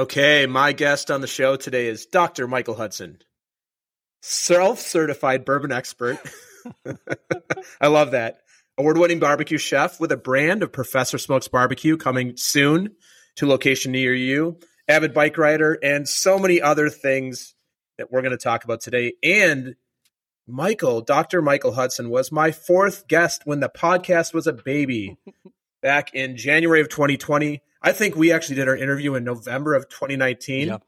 Okay, my guest on the show today is Dr. Michael Hudson, self certified bourbon expert. I love that. Award winning barbecue chef with a brand of Professor Smokes Barbecue coming soon to location near you, avid bike rider, and so many other things that we're going to talk about today. And Michael, Dr. Michael Hudson, was my fourth guest when the podcast was a baby back in January of 2020. I think we actually did our interview in November of 2019. Yep.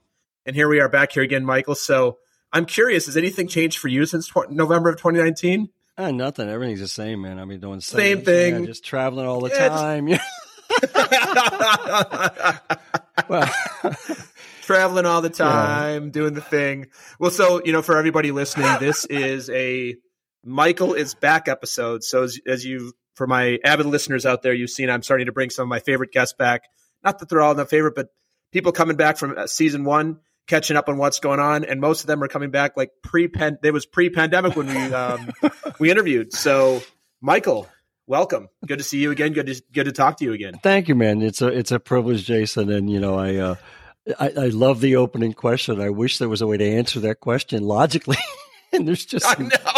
And here we are back here again, Michael. So I'm curious, has anything changed for you since tw- November of 2019? Uh, nothing. Everything's the same, man. I mean, doing the Same same, thing. Yeah, just traveling all the Yeah, time. Yeah. well, Traveling all the time, doing the thing. Well, so, you know, for everybody listening, this is a Michael is back episode. So as, as you, for my avid listeners out there, you've seen I'm starting to bring some of my favorite guests back. Not that they're all the favorite, but people coming back from uh, season one, catching up on what's going on. And most of them are coming back like pre-pen. It was pre-pandemic when we, um, we interviewed. So Michael, welcome. Good to see you again. Good to, good to talk to you again. thank you, man. It's a it's a privilege, Jason. And you know, I uh, I, I love the opening question. I wish there was a way to answer that question logically, and there's just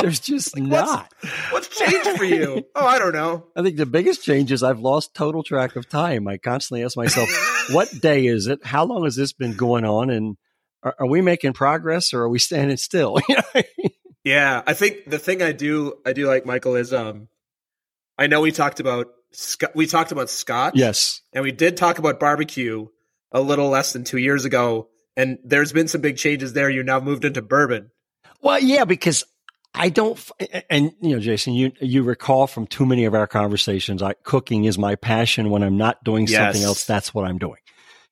there's just Like, not. What's changed for you? Oh, I don't know. I think the biggest change is I've lost total track of time. I constantly ask myself, what day is it? How long has this been going on? And are, are we making progress or are we standing still? Yeah, I think the thing I do I do like Michael is um I know we talked about we talked about scotch. yes. And we did talk about barbecue a little less than 2 years ago and there's been some big changes there. You now moved into bourbon. Well, yeah, because I don't, and you know, Jason, you you recall from too many of our conversations, I, cooking is my passion. When I'm not doing something else, that's what I'm doing.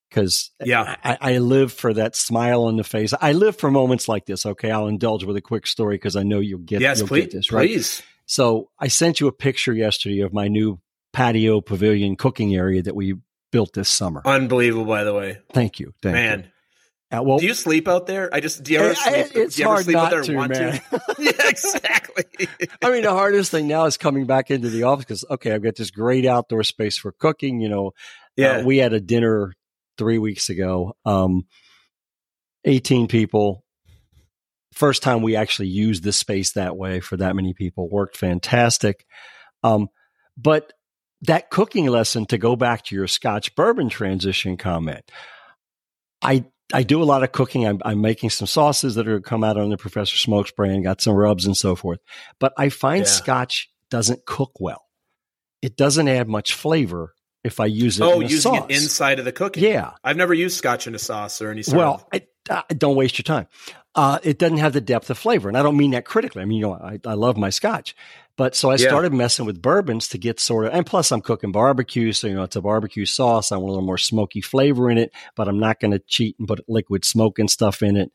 Because Yeah. I, I live for that smile on the face. I live for moments like this. Okay, I'll indulge with a quick story because I know you'll get yes, you'll please. get this right. Please. So I sent you a picture yesterday of my new patio pavilion cooking area that we built this summer. Unbelievable by the way. Thank you, thank Man. you. Uh, well, do you sleep out there? I just do you ever I- I- sleep? it's do you hard sleep out not there to, want man. to? yeah, exactly. I mean, the hardest thing now is coming back into the office because, okay, I've got this great outdoor space for cooking. You know, yeah. Uh, we had a dinner three weeks ago, um, 18 people. First time we actually used the space that way for that many people worked fantastic. Um, but that cooking lesson to go back to your Scotch bourbon transition comment, I I do a lot of cooking. I'm, I'm making some sauces that are going to come out on the Professor Smokes brand, got some rubs and so forth. But I find Yeah. Scotch doesn't cook well. It doesn't add much flavor if I use it oh, in a using sauce. it inside of the cooking. Yeah. I've never used scotch in a sauce or any sort Well, of I, I, don't waste your time. Uh, it doesn't have the depth of flavor. And I don't mean that critically. I mean, you know, I, I love my scotch. But so I Yeah. started messing with bourbons to get sort of, and plus I'm cooking barbecue. So, you know, it's a barbecue sauce. I want a little more smoky flavor in it, but I'm not going to cheat and put liquid smoke and stuff in it.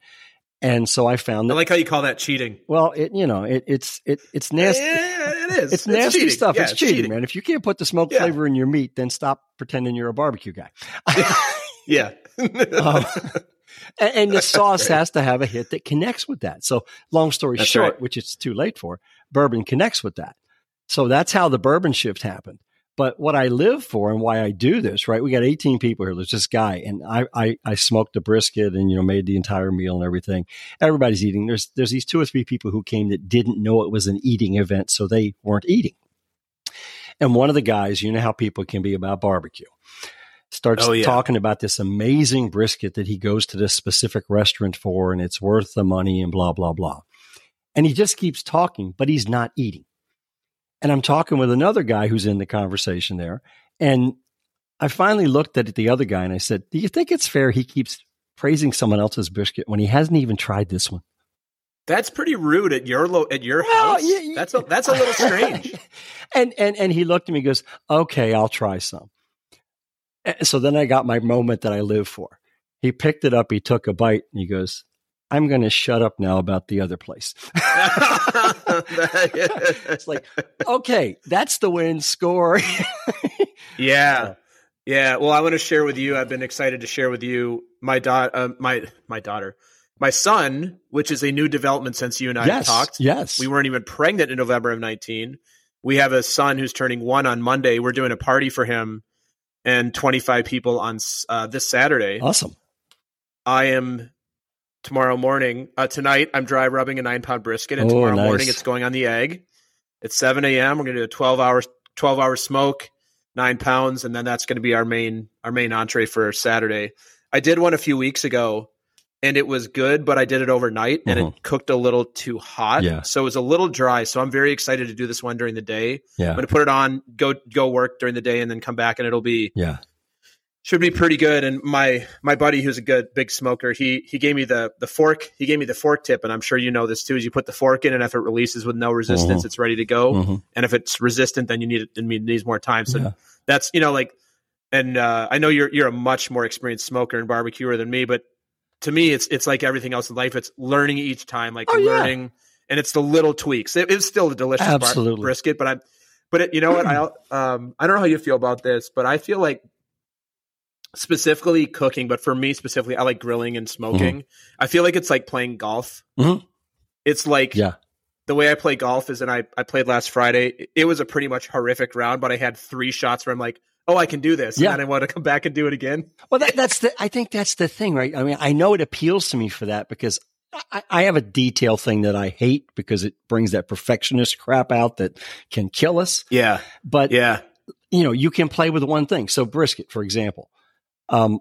And so I found that. I like how you call that cheating. well, it, you know, it, it's, it, it's nasty. Yeah, it is. It's nasty cheating. stuff. Yeah, it's cheating, man. If you can't put the smoke flavor in your meat, then stop pretending you're a barbecue guy. Yeah. Um, and, and the sauce has to have a hit that connects with that. So, long story That's short, right. which it's too late for, bourbon connects with that. So that's how the bourbon shift happened. But what I live for and why I do this, right? We got 18 people here. There's this guy, and I, I, I smoked a brisket and you know made the entire meal and everything. Everybody's eating. There's there's these two or three people who came that didn't know it was an eating event, so they weren't eating. And one of the guys, you know how people can be about barbecue, starts Oh, yeah. talking about this amazing brisket that he goes to this specific restaurant for, and it's worth the money, and blah blah blah. And he just keeps talking, but he's not eating. And I'm talking with another guy who's in the conversation there, and I finally looked at the other guy and I said, "Do you think it's fair he keeps praising someone else's brisket when he hasn't even tried this one?" That's pretty rude at your lo- at your Well, house. yeah. That's a, that's a little strange. and and and he looked at me and goes, "Okay, I'll try some." So then I got my moment that I live for. He picked it up, he took a bite, and he goes, "I'm going to shut up now about the other place." it's like, okay, that's the win score. yeah, yeah. Well, I want to share with you. I've been excited to share with you my daughter, uh, my my daughter, my son, which is a new development since you and I have yes, talked. yes, We weren't even pregnant in November of 19. We have a son who's turning one on Monday. We're doing a party for him and 25 people on uh, this Saturday. awesome. I am tomorrow morning. Uh, tonight, I'm dry rubbing a nine pound brisket, and Oh, tomorrow nice. morning it's going on the egg. It's seven a.m. We're going to do a twelve hour twelve hour smoke, nine pounds, and then that's going to be our main our main entree for Saturday. I did one a few weeks ago, and it was good, but I did it overnight, and Mhm. it cooked a little too hot. Yeah. so it was a little dry. So I'm very excited to do this one during the day. Yeah. I'm going to put it on, go go work during the day, and then come back, and it'll be Yeah. should be pretty good. And my my buddy, who's a good big smoker, he he gave me the the fork. He gave me the fork tip, and I'm sure you know this too. Is you put the fork in, and if it releases with no resistance, Mhm. it's ready to go. Mhm. And if it's resistant, then you need it. It needs more time. So Yeah. that's you know like, and uh, I know you're you're a much more experienced smoker and barbecuer than me, but to me, it's it's like everything else in life. It's learning each time, like Oh, yeah. learning, and it's the little tweaks. It, it's still a delicious Absolutely. brisket, but I'm. But it, you know what? I um I don't know how you feel about this, but I feel like specifically cooking, but for me specifically, I like grilling and smoking. I feel like it's like playing golf. Mhm. It's like Yeah. the way I play golf is, and I, I played last Friday. It was a pretty much horrific round, but I had three shots where I'm like, oh, I can do this. Yeah. And I want to come back and do it again. Well, that, that's the. I think that's the thing, right? I mean, I know it appeals to me for that because I, I have a detail thing that I hate because it brings that perfectionist crap out that can kill us. Yeah. But Yeah. you know, you can play with one thing. So brisket, for example, um,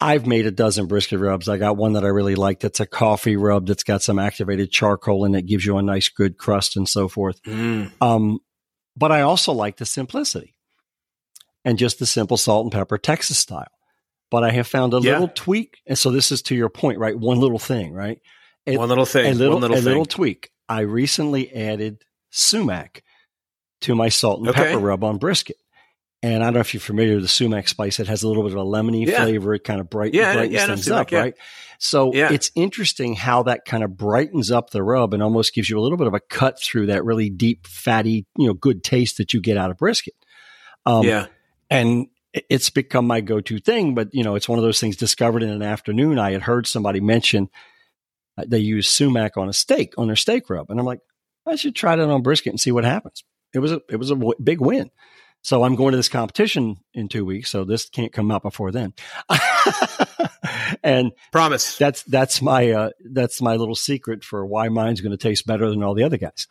I've made a dozen brisket rubs. I got one that I really like. That's a coffee rub that's got some activated charcoal in it, gives you a nice good crust and so forth. Um, but I also like the simplicity and just the simple salt and pepper Texas style. But I have found a Yeah. little tweak. And so this is to your point, right? One little thing, right? It- one little thing. a little, one little a thing. little tweak. I recently added sumac to my salt and Okay. pepper rub on brisket. And I don't know if you're familiar with the sumac spice. It has a little bit of a lemony Yeah. flavor. It kind of bright, Yeah, brightens yeah, things sumac, up, right? So it's interesting how that kind of brightens up the rub and almost gives you a little bit of a cut through that really deep, fatty, you know, good taste that you get out of brisket. Um, yeah. And it's become my go-to thing. But you know, it's one of those things discovered in an afternoon. I had heard somebody mention uh, they use sumac on a steak on their steak rub, and I'm like, I should try that on brisket and see what happens. It was a it was a w- big win. So I'm going to this competition in two weeks. So this can't come out before then. and Promise. that's that's my uh, that's my little secret for why mine's going to taste better than all the other guys.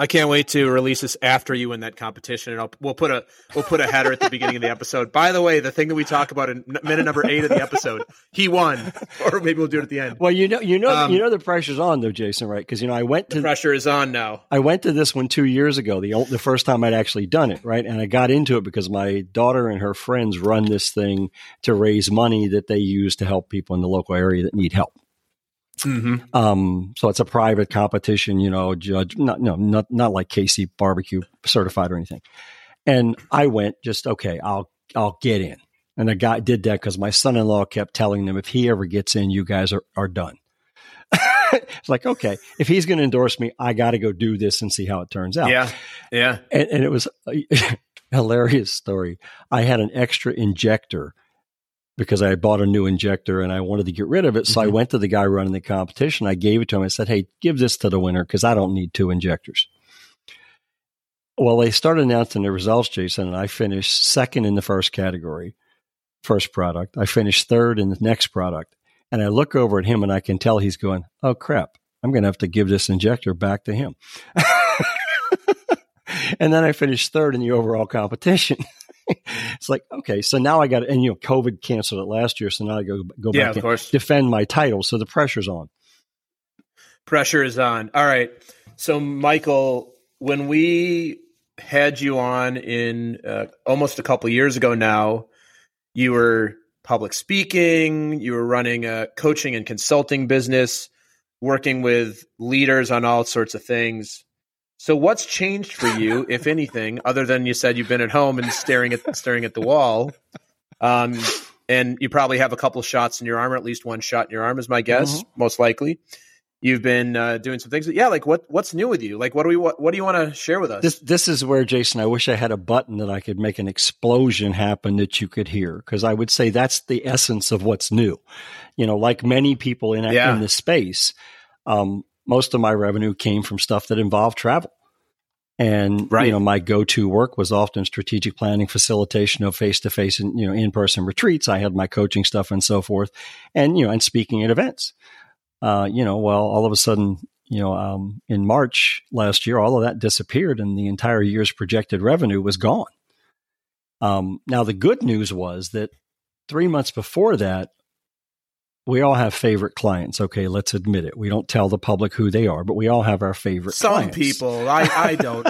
I can't wait to release this after you win that competition, and I'll, we'll put a we'll put a header at the beginning of the episode. By the way, the thing that we talk about in minute number eight of the episode, he won, or maybe we'll do it at the end. Well, you know, you know, Um, you know, the pressure's on though, Jason, right? Because you know, I went The to pressure is on now. I went to this one two years ago, the the first time I'd actually done it, right? And I got into it because my daughter and her friends run this thing to raise money that they use to help people in the local area that need help. Mm-hmm. Um, so it's a private competition, you know, judge, not, no, not, not like KC barbecue certified or anything. And I went just, okay, I'll, I'll get in. And the guy did that because my son-in-law kept telling them, if he ever gets in, you guys are, are done. it's like, okay, if he's going to endorse me, I got to go do this and see how it turns out. Yeah, yeah. And, and it was a hilarious story. I had an extra injector because I bought a new injector and I wanted to get rid of it. So I Mhm. went to the guy running the competition. I gave it to him. I said, Hey, give this to the winner because I don't need two injectors. Well, they started announcing the results, Jason, and I finished second in the first category, first product. I finished third in the next product. And I look over at him and I can tell he's going, Oh crap, I'm going to have to give this injector back to him. and then I finished third in the overall competition. it's like, okay, so now I got and you know, COVID canceled it last year, so now I go go Yeah, back and course. defend my title. So the pressure's on. Pressure is on. All right. So, Michael, when we had you on in uh, almost a couple years ago now, you were public speaking, you were running a coaching and consulting business, working with leaders on all sorts of things. So, what's changed for you, if anything, other than you said you've been at home and staring at staring at the wall? Um, and you probably have a couple shots in your arm, or at least one shot in your arm, is my guess, most likely. You've been uh, doing some things. Yeah, like what what's new with you? Like what do we what, what do you want to share with us? This this is where Jason. I wish I had a button that I could make an explosion happen that you could hear because I would say that's the essence of what's new. You know, like many people in Yeah. in this space, um, most of my revenue came from stuff that involved travel. And Right. you know, my go-to work was often strategic planning, facilitation of face-to-face and you know in-person retreats. I had my coaching stuff and so forth, and you know, and speaking at events. Uh, you know, well, all of a sudden, you know, um, in March last year, all of that disappeared, and the entire year's projected revenue was gone. Um, now, the good news was that three months before that, we all have favorite clients. Okay, let's admit it. We don't tell the public who they are, but we all have our favorite Some clients. people, I, I don't.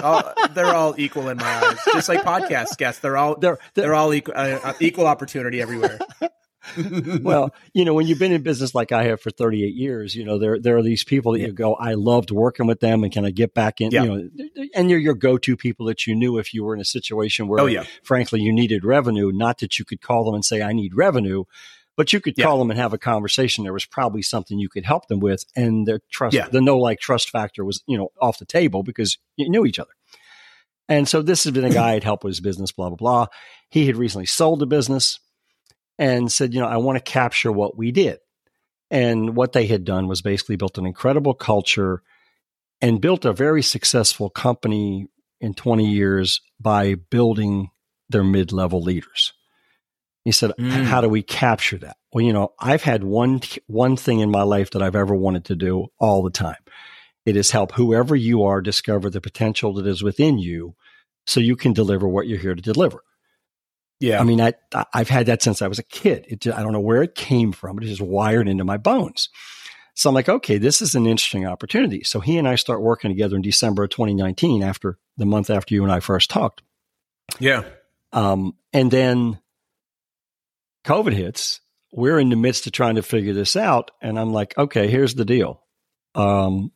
They're all equal in my eyes. Just like podcast guests, they're all They're, they're, they're all equal, uh, uh, equal opportunity everywhere. well, you know, when you've been in business like I have for 38 years, you know, there there are these people that Yeah. you go, I loved working with them, and can I get back in? Yeah. You know, and you're your go-to people that you knew if you were in a situation where, oh yeah, frankly, you needed revenue. Not that you could call them and say, I need revenue, but you could Yeah. call them and have a conversation. There was probably something you could help them with, and their trust, Yeah. the no like trust factor was, you know, off the table because you knew each other. And so this has been a guy I'd helped with his business, blah blah blah. He had recently sold the business and said, you know, I want to capture what we did. And what they had done was basically built an incredible culture and built a very successful company in 20 years by building their mid level leaders. He said, Mm. "How do we capture that?" Well, you know, I've had one one thing in my life that I've ever wanted to do all the time. It is help whoever you are discover the potential that is within you, so you can deliver what you're here to deliver. yeah. I mean, I I've had that since I was a kid. It I don't know where it came from, but it's just wired into my bones. So I'm like, okay, this is an interesting opportunity. So he and I start working together in December of 2019, after the month after you and I first talked. yeah. Um, and then COVID hits. We're in the midst of trying to figure this out. And I'm like, okay, here's the deal. Um,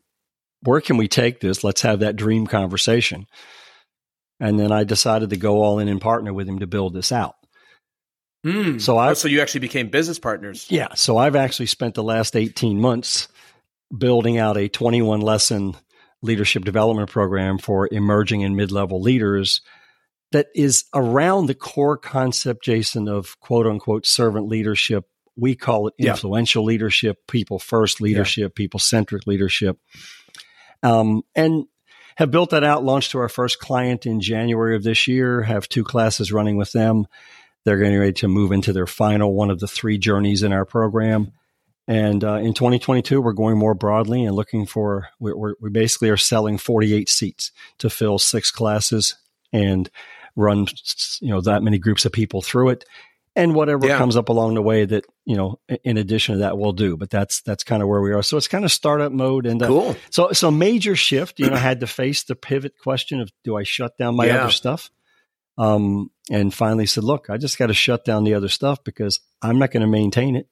where can we take this? Let's have that dream conversation. And then I decided to go all in and partner with him to build this out. Mm. So I- oh, so you actually became business partners. Yeah. So I've actually spent the last 18 months building out a 21 lesson leadership development program for emerging and mid level leaders that is around the core concept, Jason, of quote unquote servant leadership. We call it Yeah. influential leadership, people first leadership, people centric leadership. Um, and have built that out, launched to our first client in January of this year, have two classes running with them. They're getting ready to move into their final one of the three journeys in our program. And uh, in 2022, we're going more broadly and looking for, we're, we basically are selling 48 seats to fill six classes and run, you know, that many groups of people through it. And whatever Yeah. comes up along the way that, you know, in addition to that, we'll do. But that's, that's kind of where we are. So it's kind of startup mode. And uh, Cool. so, so major shift, you know, I had to face the pivot question of do I shut down my Yeah. other stuff? Um, and finally said, look, I just got to shut down the other stuff because I'm not going to maintain it.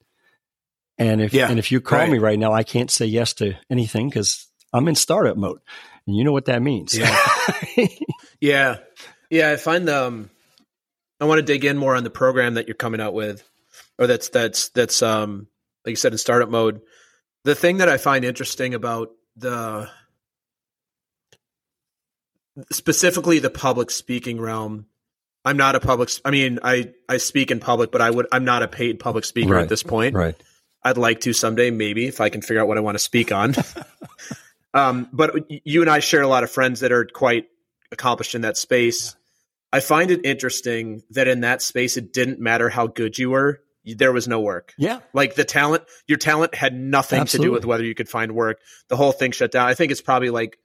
And if, Yeah, and if you call right. me right now, I can't say yes to anything because I'm in startup mode and you know what that means. Yeah. Yeah. Yeah. I find um, I want to dig in more on the program that you're coming out with, or that's, that's, that's, um, like you said, in startup mode. The thing that I find interesting about the, specifically the public speaking realm, I'm not a public, I mean, I, I speak in public, but I would, I'm not a paid public speaker Right. at this point. right. I'd like to someday, maybe if I can figure out what I want to speak on. um, but you and I share a lot of friends that are quite accomplished in that space. I find it interesting that in that space, it didn't matter how good you were. There was no work. Yeah. Like the talent, your talent had nothing to do with whether you could find work. The whole thing shut down. I think it's probably like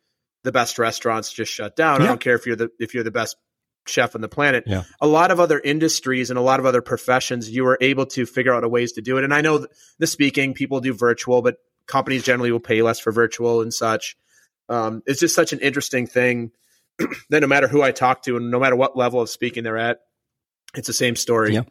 the best restaurants just shut down. I don't care if you're the if you're the best chef on the planet. Yeah. A lot of other industries and a lot of other professions, you were able to figure out a ways to do it. And I know the speaking people do virtual, but companies generally will pay less for virtual and such. Um, it's just such an interesting thing that no matter who I talk to and no matter what level of speaking they're at, it's the same story. Yeah.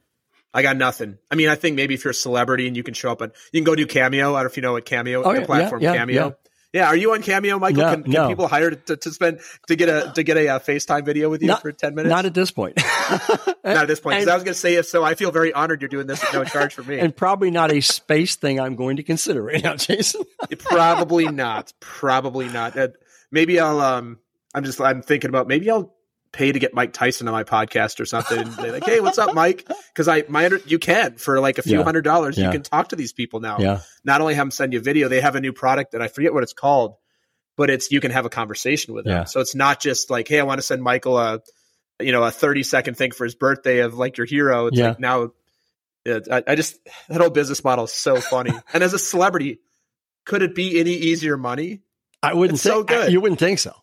I got nothing. I mean, I think maybe if you're a celebrity and you can show up on, you can go do Cameo. I don't know if you know what Cameo, Oh, the yeah, platform yeah, Cameo. yeah. Yeah, are you on Cameo, Michael? No, can, can no. people hire to, to spend to get a to get a uh, FaceTime video with you Not- for ten minutes? Not at this point. Not at this point, because I was going to say if so. I feel very honored you're doing this at no charge for me. and probably not a space thing I'm going to consider right now, Jason. Probably not. Probably not. Uh, maybe I'll. Um, I'm just. I'm thinking about maybe I'll pay to get Mike Tyson on my podcast or something. Like, hey, what's up, Mike? Because I my under- you can for like a few Yeah. hundred dollars. You can talk to these people now. Yeah. Not only have them send you a video, they have a new product that I forget what it's called. but it's you can have a conversation with them. Yeah. So it's not just like, hey, I want to send Michael a you know a 30 second thing for his birthday of like your hero. It's Yeah. like now I, I just that whole business model is so funny. and as a celebrity, could it be any easier money? I wouldn't It's so think, good. You wouldn't think so.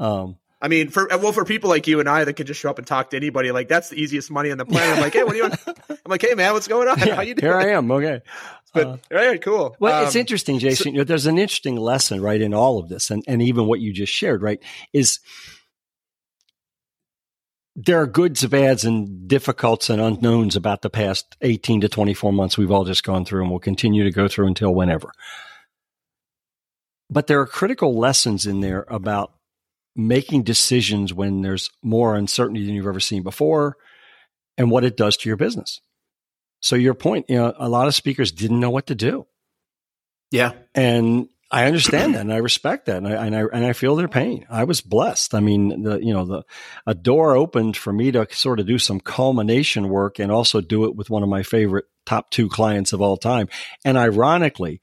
Um, I mean, for well, for people like you and I that can just show up and talk to anybody, like that's the easiest money on the planet. I'm like, hey, what do you? Want? I'm like, hey, man, what's going on? yeah, How you doing? here I am. Okay. But Uh, all right, cool. Well, it's Um, interesting, Jason. you know, there's an interesting lesson, right, in all of this, and, and even what you just shared, right, is there are goods, bads, and difficulties and unknowns about the past 18 to 24 months we've all just gone through and will continue to go through until whenever. But there are critical lessons in there about making decisions when there's more uncertainty than you've ever seen before and what it does to your business. So your point, you know, a lot of speakers didn't know what to do. Yeah, And I understand that and I respect that and I, and I and I feel their pain. I was blessed. I mean, the you know, the a door opened for me to sort of do some culmination work and also do it with one of my favorite top two clients of all time. And ironically,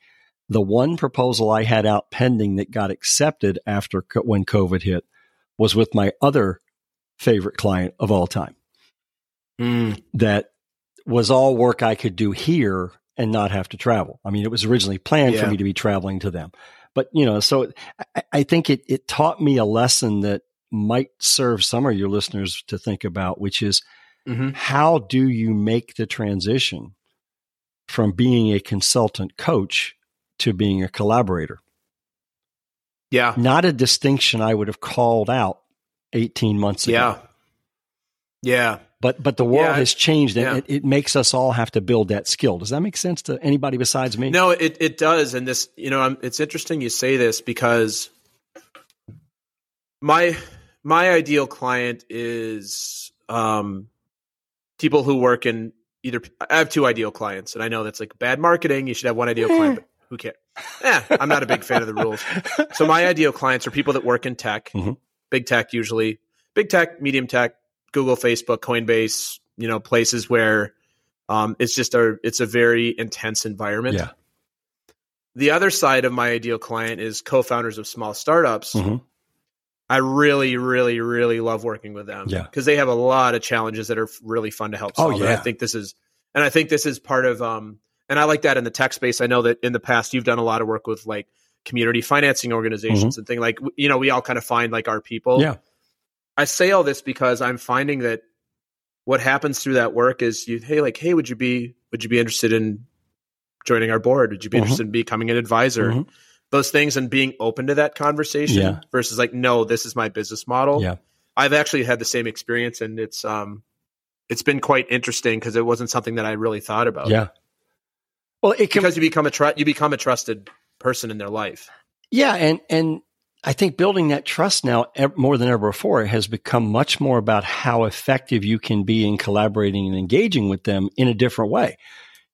the one proposal I had out pending that got accepted after co- when COVID hit was with my other favorite client of all time that was all work I could do here and not have to travel. I mean, it was originally planned for me to be traveling to them. But, you know, so I, I think it, it taught me a lesson that might serve some of your listeners to think about, which is Mhm. how do you make the transition from being a consultant coach to being a collaborator? yeah, Not a distinction I would have called out 18 months ago. yeah, yeah. But but the world Yeah, has changed, and yeah. it, it makes us all have to build that skill. Does that make sense to anybody besides me? No, it it does, and this, you know, I'm, it's interesting you say this because my my ideal client is um, people who work in either. I have two ideal clients, and I know that's like bad marketing. You should have one ideal client, but who cares? Eh, I'm not a big fan of the rules. So my ideal clients are people that work in tech, Mhm. big tech usually, big tech, medium tech, Google, Facebook, Coinbase, you know, places where um, it's just a it's a very intense environment. Yeah. The other side of my ideal client is co-founders of small startups. Mhm. I really, really, really love working with them. Yeah. because they have a lot of challenges that are really fun to help solve. Oh, solve. And I think this is, and I think this is part of, um, and I like that in the tech space. I know that in the past you've done a lot of work with like community financing organizations and things like, you know, we all kind of find like our people. Mm-hmm. Yeah. I say all this because I'm finding that what happens through that work is you, hey, like, hey, would you be, would you be interested in joining our board? Would you be Mhm. interested in becoming an advisor? Mhm. Those things and being open to that conversation Yeah. versus like, no, this is my business model. Yeah. I've actually had the same experience and it's, um, it's been quite interesting because it wasn't something that I really thought about. Yeah. Well, it can. Because you become a tr- you become a trusted person in their life. Yeah, and and I think building that trust now more than ever before has become much more about how effective you can be in collaborating and engaging with them in a different way.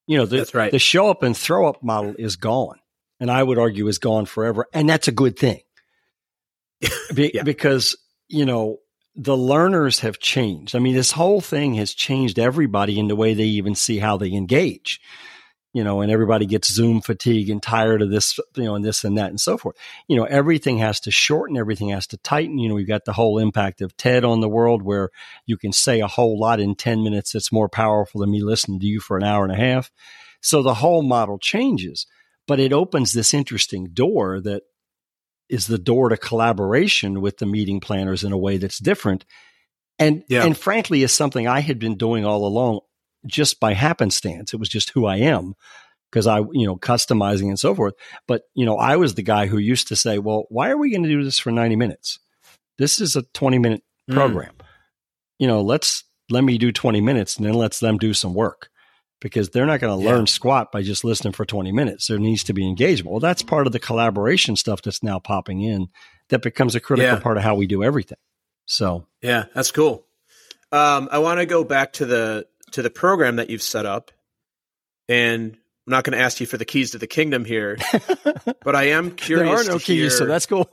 You know, the, That's right. the show up and throw up model is gone, and I would argue is gone forever, and that's a good thing. Be- Yeah. Because you know the learners have changed. I mean, this whole thing has changed everybody in the way they even see how they engage. You know, and everybody gets Zoom fatigue and tired of this, you know, and this and that and so forth. You know, everything has to shorten, everything has to tighten. You know, we've got the whole impact of TED on the world where you can say a whole lot in 10 minutes that's more powerful than me listening to you for an hour and a half. So the whole model changes, but it opens this interesting door that is the door to collaboration with the meeting planners in a way that's different. And Yeah. and frankly is something I had been doing all along just by happenstance. It was just who I am because I, you know, customizing and so forth. But, you know, I was the guy who used to say, well, why are we going to do this for 90 minutes? This is a 20 minute Mm. program. You know, let's let me do 20 minutes and then let's them do some work because they're not going to Yeah. learn squat by just listening for 20 minutes. There needs to be engagement. Well, that's part of the collaboration stuff that's now popping in that becomes a critical Yeah. part of how we do everything. So, Yeah, that's cool. Um, I want to go back to the to the program that you've set up, and I'm not going to ask you for the keys to the kingdom here, but I am curious. there are no to keys, so that's cool.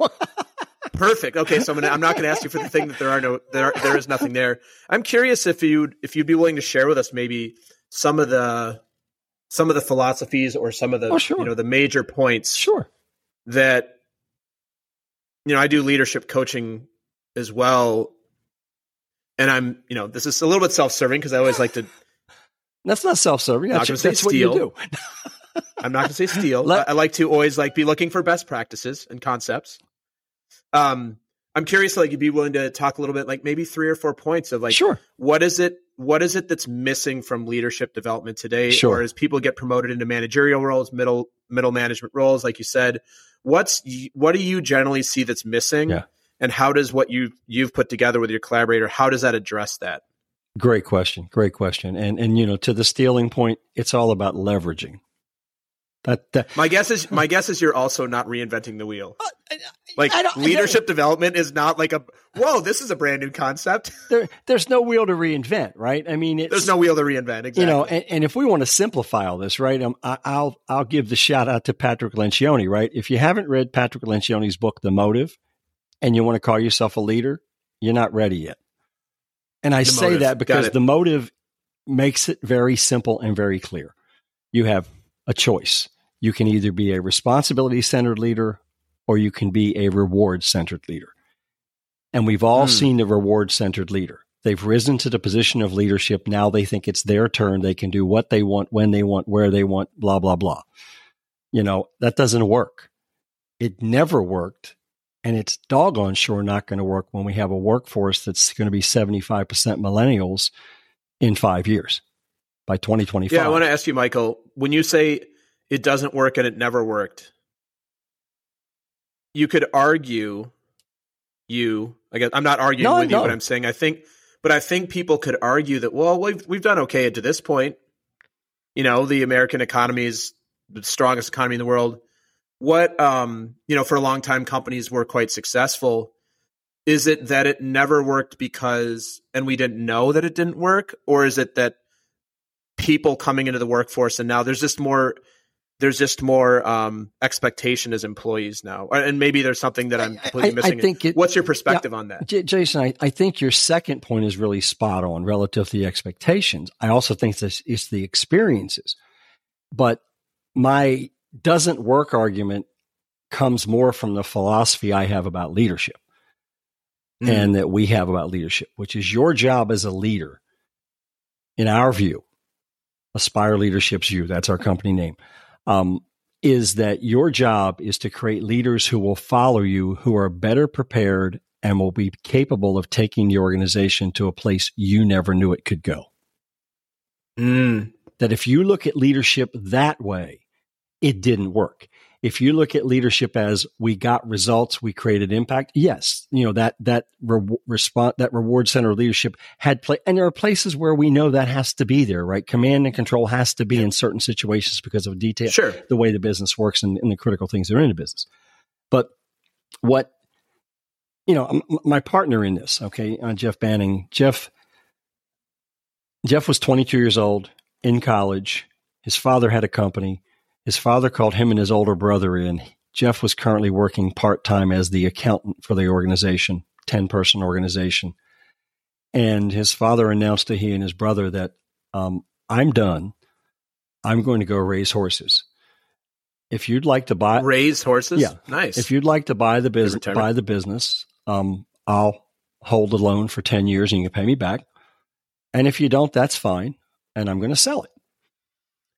perfect. Okay, so I'm, gonna, I'm not going to ask you for the thing that there are no there there is nothing there. I'm curious if you if you'd be willing to share with us maybe some of the some of the philosophies or some of the Oh, sure. you know the major points sure. that you know, I do leadership coaching as well. And I'm, you know, this is a little bit self-serving because I always like to. That's not self-serving. That's, just, that's what you do. I'm not going to say steal. Let, I, I like to always like be looking for best practices and concepts. Um, I'm curious, like, you'd be willing to talk a little bit, like maybe three or four points of like, sure, what is it? What is it that's missing from leadership development today? Sure. Or as people get promoted into managerial roles, middle middle management roles, like you said, what's what do you generally see that's missing? Yeah. And how does what you you've put together with your collaborator, how does that address that? Great question. Great question. And and you know, to the stealing point, it's all about leveraging. That, that, my guess is my guess is you're also not reinventing the wheel. Uh, like leadership development is not like a whoa, this is a brand new concept. There, there's no wheel to reinvent, right? I mean, there's no wheel to reinvent. Exactly. You know, and, and if we want to simplify all this, right? Um, I, I'll I'll give the shout out to Patrick Lencioni, right? If you haven't read Patrick Lencioni's book, The Motive, and you want to call yourself a leader, you're not ready yet. And I the say motive. that because the motive makes it very simple and very clear. You have a choice. You can either be a responsibility centered leader or you can be a reward centered leader. And we've all mm. seen the reward centered leader. They've risen to the position of leadership. Now they think it's their turn. They can do what they want, when they want, where they want, blah, blah, blah. You know, that doesn't work. It never worked. And it's doggone sure not going to work when we have a workforce that's going to be 75% millennials in five years by 2025. Yeah, I want to ask you, Michael, when you say it doesn't work and it never worked. You could argue you I guess I'm not arguing no, with you, but I'm saying I think but I think people could argue that well we've we've done okay to this point. You know, the American economy is the strongest economy in the world. What um, you know, for a long time companies were quite successful. Is it that it never worked because and we didn't know that it didn't work or is it that people coming into the workforce and now there's just more there's just more um, expectation as employees now, and maybe there's something that I'm completely missing. I think it, What's your perspective yeah, on that, J- Jason? I, I, think your second point is really spot on relative to the expectations. I also think this is the experiences, but my doesn't work argument comes more from the philosophy I have about leadership, mm. and that we have about leadership, which is your job as a leader. In our view, Aspire Leadership's you. That's our company name um, is that your job is to create leaders who will follow you, who are better prepared and will be capable of taking the organization to a place you never knew it could go. Mm. That if you look at leadership that way, it didn't work if you look at leadership as we got results, we created impact. Yes, you know that that re- response, that reward center leadership had play, and there are places where we know that has to be there, right? Command and control has to be yeah. in certain situations because of detail, sure. the way the business works and, and the critical things that are in the business. But what you know, my partner in this, okay, uh, Jeff Banning, Jeff, Jeff was 22 years old in college. His father had a company his father called him and his older brother in. Jeff was currently working part time as the accountant for the organization, 10 person organization. And his father announced to he and his brother that um, I'm done. I'm going to go raise horses. If you'd like to buy raise horses, yeah, nice. If you'd like to buy the business, buy the business, um, I'll hold the loan for ten years and you can pay me back. And if you don't, that's fine, and I'm going to sell it.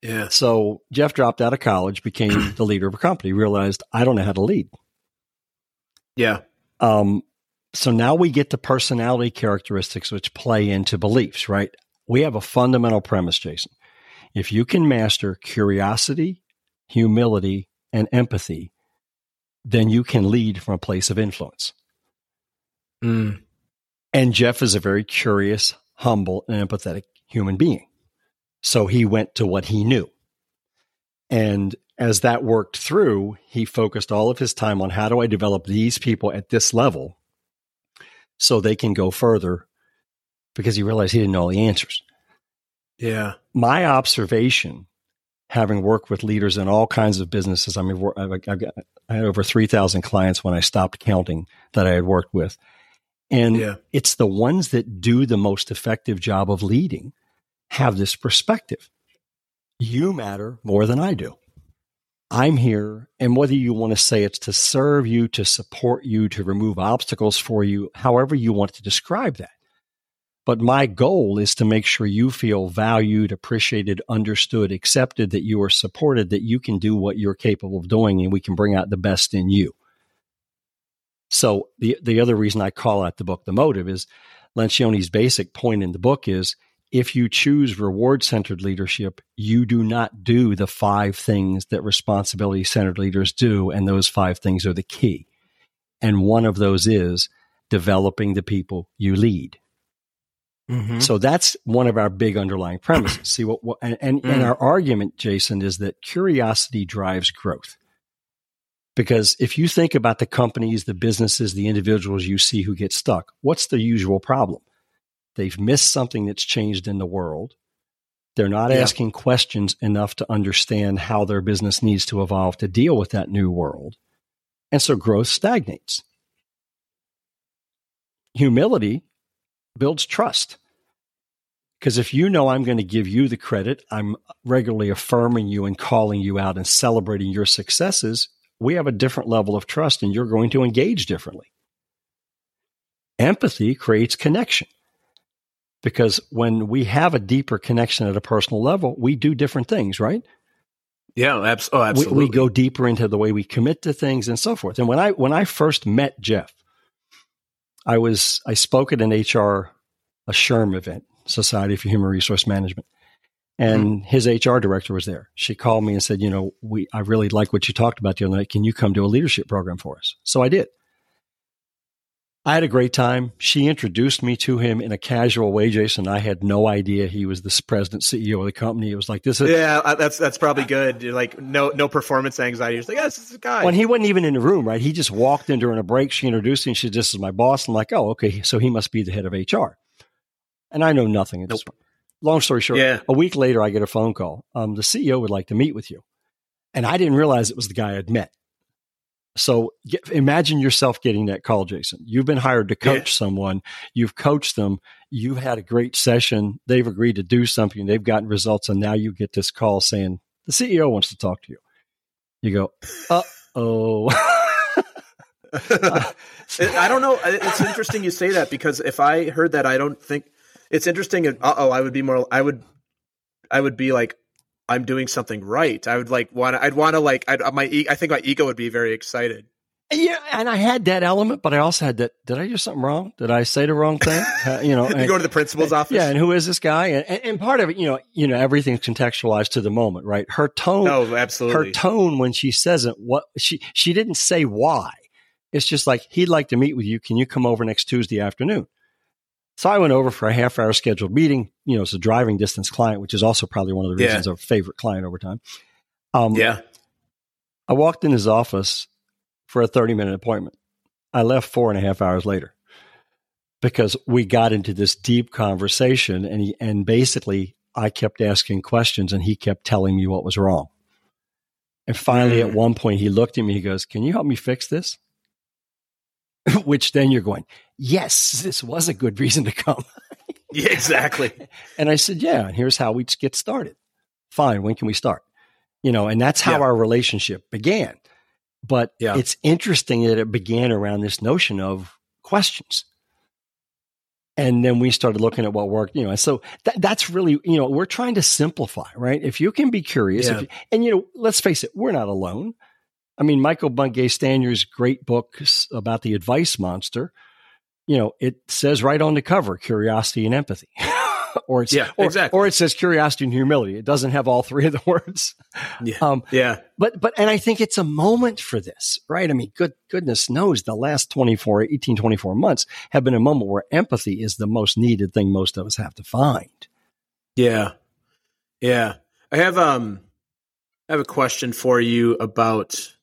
Yeah. So Jeff dropped out of college, became the leader of a company, realized I don't know how to lead. Yeah. Um, so now we get to personality characteristics which play into beliefs, right? We have a fundamental premise, Jason. If you can master curiosity, humility, and empathy, then you can lead from a place of influence. Mm. And Jeff is a very curious, humble, and empathetic human being. So he went to what he knew. And as that worked through, he focused all of his time on how do I develop these people at this level so they can go further because he realized he didn't know all the answers. Yeah. My observation, having worked with leaders in all kinds of businesses, I mean, I've, I've got, I had over 3,000 clients when I stopped counting that I had worked with. And yeah. it's the ones that do the most effective job of leading have this perspective. You matter more than I do. I'm here, and whether you want to say it's to serve you, to support you, to remove obstacles for you, however you want to describe that. But my goal is to make sure you feel valued, appreciated, understood, accepted, that you are supported, that you can do what you're capable of doing, and we can bring out the best in you. So the the other reason I call out the book the motive is Lencioni's basic point in the book is if you choose reward centered leadership, you do not do the five things that responsibility centered leaders do. And those five things are the key. And one of those is developing the people you lead. Mm-hmm. So that's one of our big underlying premises. See what, what and, and, mm. and our argument, Jason, is that curiosity drives growth. Because if you think about the companies, the businesses, the individuals you see who get stuck, what's the usual problem? They've missed something that's changed in the world. They're not yeah. asking questions enough to understand how their business needs to evolve to deal with that new world. And so growth stagnates. Humility builds trust. Because if you know I'm going to give you the credit, I'm regularly affirming you and calling you out and celebrating your successes, we have a different level of trust and you're going to engage differently. Empathy creates connection because when we have a deeper connection at a personal level, we do different things, right? Yeah, abs- oh, absolutely. We, we, go deeper into the way we commit to things and so forth. And when I when I first met Jeff, I was I spoke at an HR a SHRM event, Society for Human Resource Management, and mm-hmm. his HR director was there. She called me and said, "You know, we I really like what you talked about the other night. Can you come to a leadership program for us?" So I did. I had a great time. She introduced me to him in a casual way, Jason. I had no idea he was the president CEO of the company. It was like this. Is, yeah, that's that's probably good. like no no performance anxiety. You're like, yes, this is a guy. When he wasn't even in the room, right? He just walked in during a break. She introduced him. She said, "This is my boss." I'm like, "Oh, okay." So he must be the head of HR. And I know nothing nope. Long story short, yeah. a week later, I get a phone call. Um, the CEO would like to meet with you, and I didn't realize it was the guy I'd met. So get, imagine yourself getting that call, Jason. You've been hired to coach yeah. someone. You've coached them. You've had a great session. They've agreed to do something. They've gotten results. And now you get this call saying the CEO wants to talk to you. You go, uh oh. I don't know. It's interesting you say that because if I heard that, I don't think it's interesting. Uh oh, I would be more, I would, I would be like, I'm doing something right. I would like want to, I'd want to like, I'd, my, I think my ego would be very excited. Yeah, and I had that element, but I also had that. Did I do something wrong? Did I say the wrong thing? Uh, you know, you go to the principal's office. Yeah, and who is this guy? And, and, part of it, you know, you know, everything's contextualized to the moment, right? Her tone, oh, absolutely. Her tone when she says it, what she she didn't say why. It's just like he'd like to meet with you. Can you come over next Tuesday afternoon? So I went over for a half hour scheduled meeting. You know, it's a driving distance client, which is also probably one of the reasons yeah. a favorite client over time. Um, yeah. I walked in his office for a 30 minute appointment. I left four and a half hours later because we got into this deep conversation and he, and basically I kept asking questions and he kept telling me what was wrong. And finally, mm. at one point, he looked at me. He goes, "Can you help me fix this?" which then you're going, yes, this was a good reason to come. yeah, exactly. and I said, yeah, and here's how we get started. Fine. When can we start? You know, and that's how yeah. our relationship began. But yeah. it's interesting that it began around this notion of questions. And then we started looking at what worked, you know, and so that, that's really, you know, we're trying to simplify, right? If you can be curious, yeah. you, and you know, let's face it, we're not alone. I mean, Michael Bungay Stanier's great book about the advice monster, you know, it says right on the cover curiosity and empathy. or it's yeah, or, exactly. or it says curiosity and humility. It doesn't have all three of the words. Yeah. Um, yeah. But but and I think it's a moment for this, right? I mean, good goodness knows the last 24, 18, 24 months have been a moment where empathy is the most needed thing most of us have to find. Yeah. Yeah. I have um I have a question for you about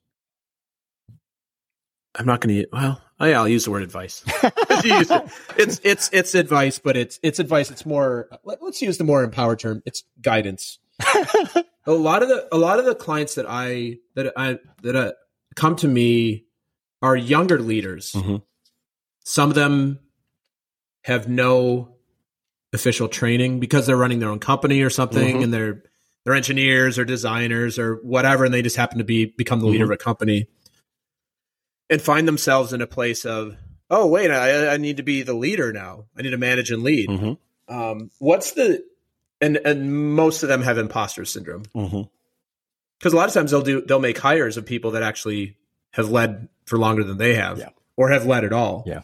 I'm not going to. Well, oh yeah, I'll use the word advice. it's it's it's advice, but it's it's advice. It's more. Let, us use the more empowered term. It's guidance. a lot of the a lot of the clients that I that I that uh, come to me are younger leaders. Mm-hmm. Some of them have no official training because they're running their own company or something, mm-hmm. and they're they're engineers or designers or whatever, and they just happen to be become the leader Mhm. of a company and find themselves in a place of, oh wait, I, I need to be the leader now. I need to manage and lead. hmm Um, what's the and and most of them have imposter syndrome because a lot of times they'll do they'll make hires of people that actually have led for longer than they have Yeah. or have led at all. Yeah.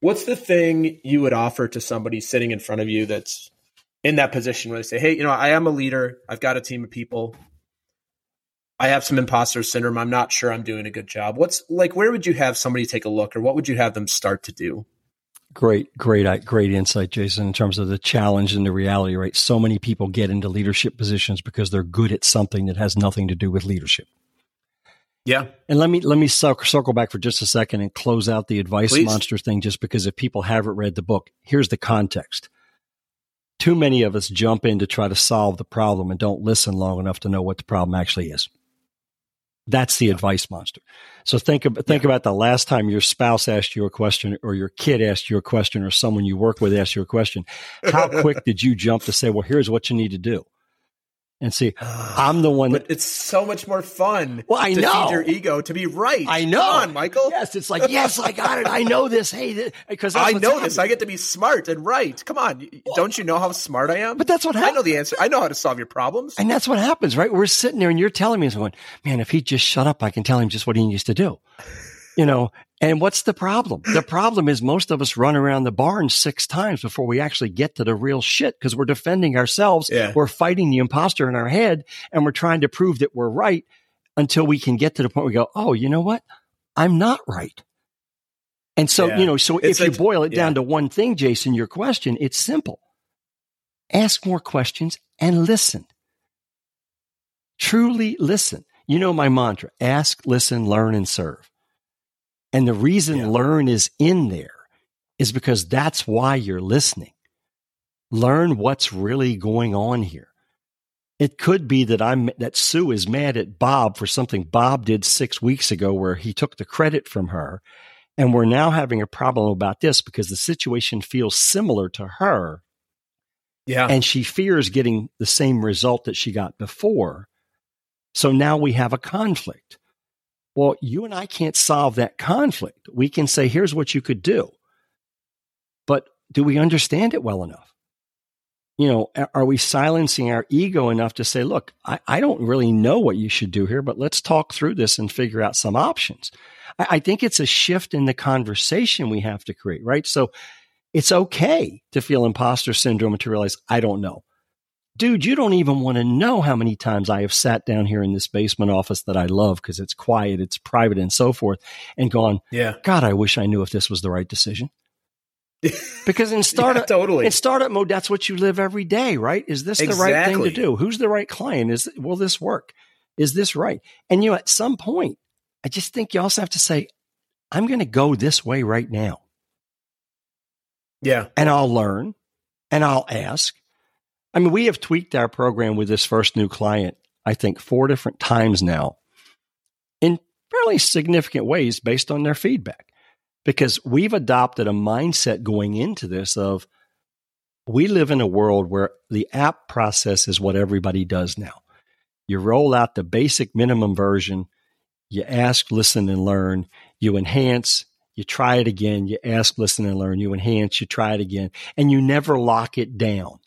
What's the thing you would offer to somebody sitting in front of you that's in that position where they say, "Hey, you know, I am a leader. I've got a team of people. I have some imposter syndrome. I'm not sure I'm doing a good job." What's like where would you have somebody take a look or what would you have them start to do? Great, great, uh, great insight, Jason, in terms of the challenge and the reality, right? So many people get into leadership positions because they're good at something that has nothing to do with leadership. Yeah. And let me let me circle back for just a second and close out the advice Please. monster thing, just because if people haven't read the book, here's the context. Too many of us jump in to try to solve the problem and don't listen long enough to know what the problem actually is. That's the advice monster. So think about think about the last time your spouse asked you a question, or your kid asked you a question, or someone you work with asked you a question. How quick did you jump to say, "Well, here's what you need to do"? And see, I'm the one that But it's so much more fun. Well, I to know. feed your ego to be right. I know. Come on, Michael. Yes, it's like, yes, I got it. I know this. Hey, because I know this. I get to be smart and right. Come on. Y- Don't you know how smart I am? But that's what happens. I know the answer. I know how to solve your problems. And that's what happens, right? We're sitting there and you're telling me, going, man, if he just shut up, I can tell him just what he needs to do. You know, and what's the problem? The problem is most of us run around the barn six times before we actually get to the real shit because we're defending ourselves. Yeah. We're fighting the imposter in our head and we're trying to prove that we're right until we can get to the point where we go, oh, you know what? I'm not right. And so, Yeah. you know, so It's if you boil it yeah. down to one thing, Jason, your question, it's simple. Ask more questions and listen. Truly listen. You know my mantra ask, listen, learn, and serve. And the reason Yeah. learn is in there is because that's why you're listening. Learn what's really going on here. It could be that I'm that Sue is mad at Bob for something Bob did six weeks ago where he took the credit from her. And we're now having a problem about this because the situation feels similar to her Yeah. and she fears getting the same result that she got before. So now we have a conflict. Well, you and I can't solve that conflict. We can say, here's what you could do. But do we understand it well enough? You know, are we silencing our ego enough to say, look, I, I don't really know what you should do here, but let's talk through this and figure out some options. I, I think it's a shift in the conversation we have to create, right? So it's okay to feel imposter syndrome and to realize, I don't know. Dude, you don't even want to know how many times I have sat down here in this basement office that I love because it's quiet, it's private, and so forth, and gone, yeah. God, I wish I knew if this was the right decision. Because in startup, Yeah, totally. in startup mode, that's what you live every day, right? Is this the right thing to do? Who's the right client? Is will this work? Is this right? And you know, at some point, I just think you also have to say, I'm going to go this way right now Yeah. and I'll learn and I'll ask. I mean, we have tweaked our program with this first new client, I think, four different times now in fairly significant ways based on their feedback because we've adopted a mindset going into this of we live in a world where the app process is what everybody does now. You roll out the basic minimum version, you ask, listen, and learn, you enhance, you try it again, you ask, listen, and learn, you enhance, you try it again, and you never lock it down.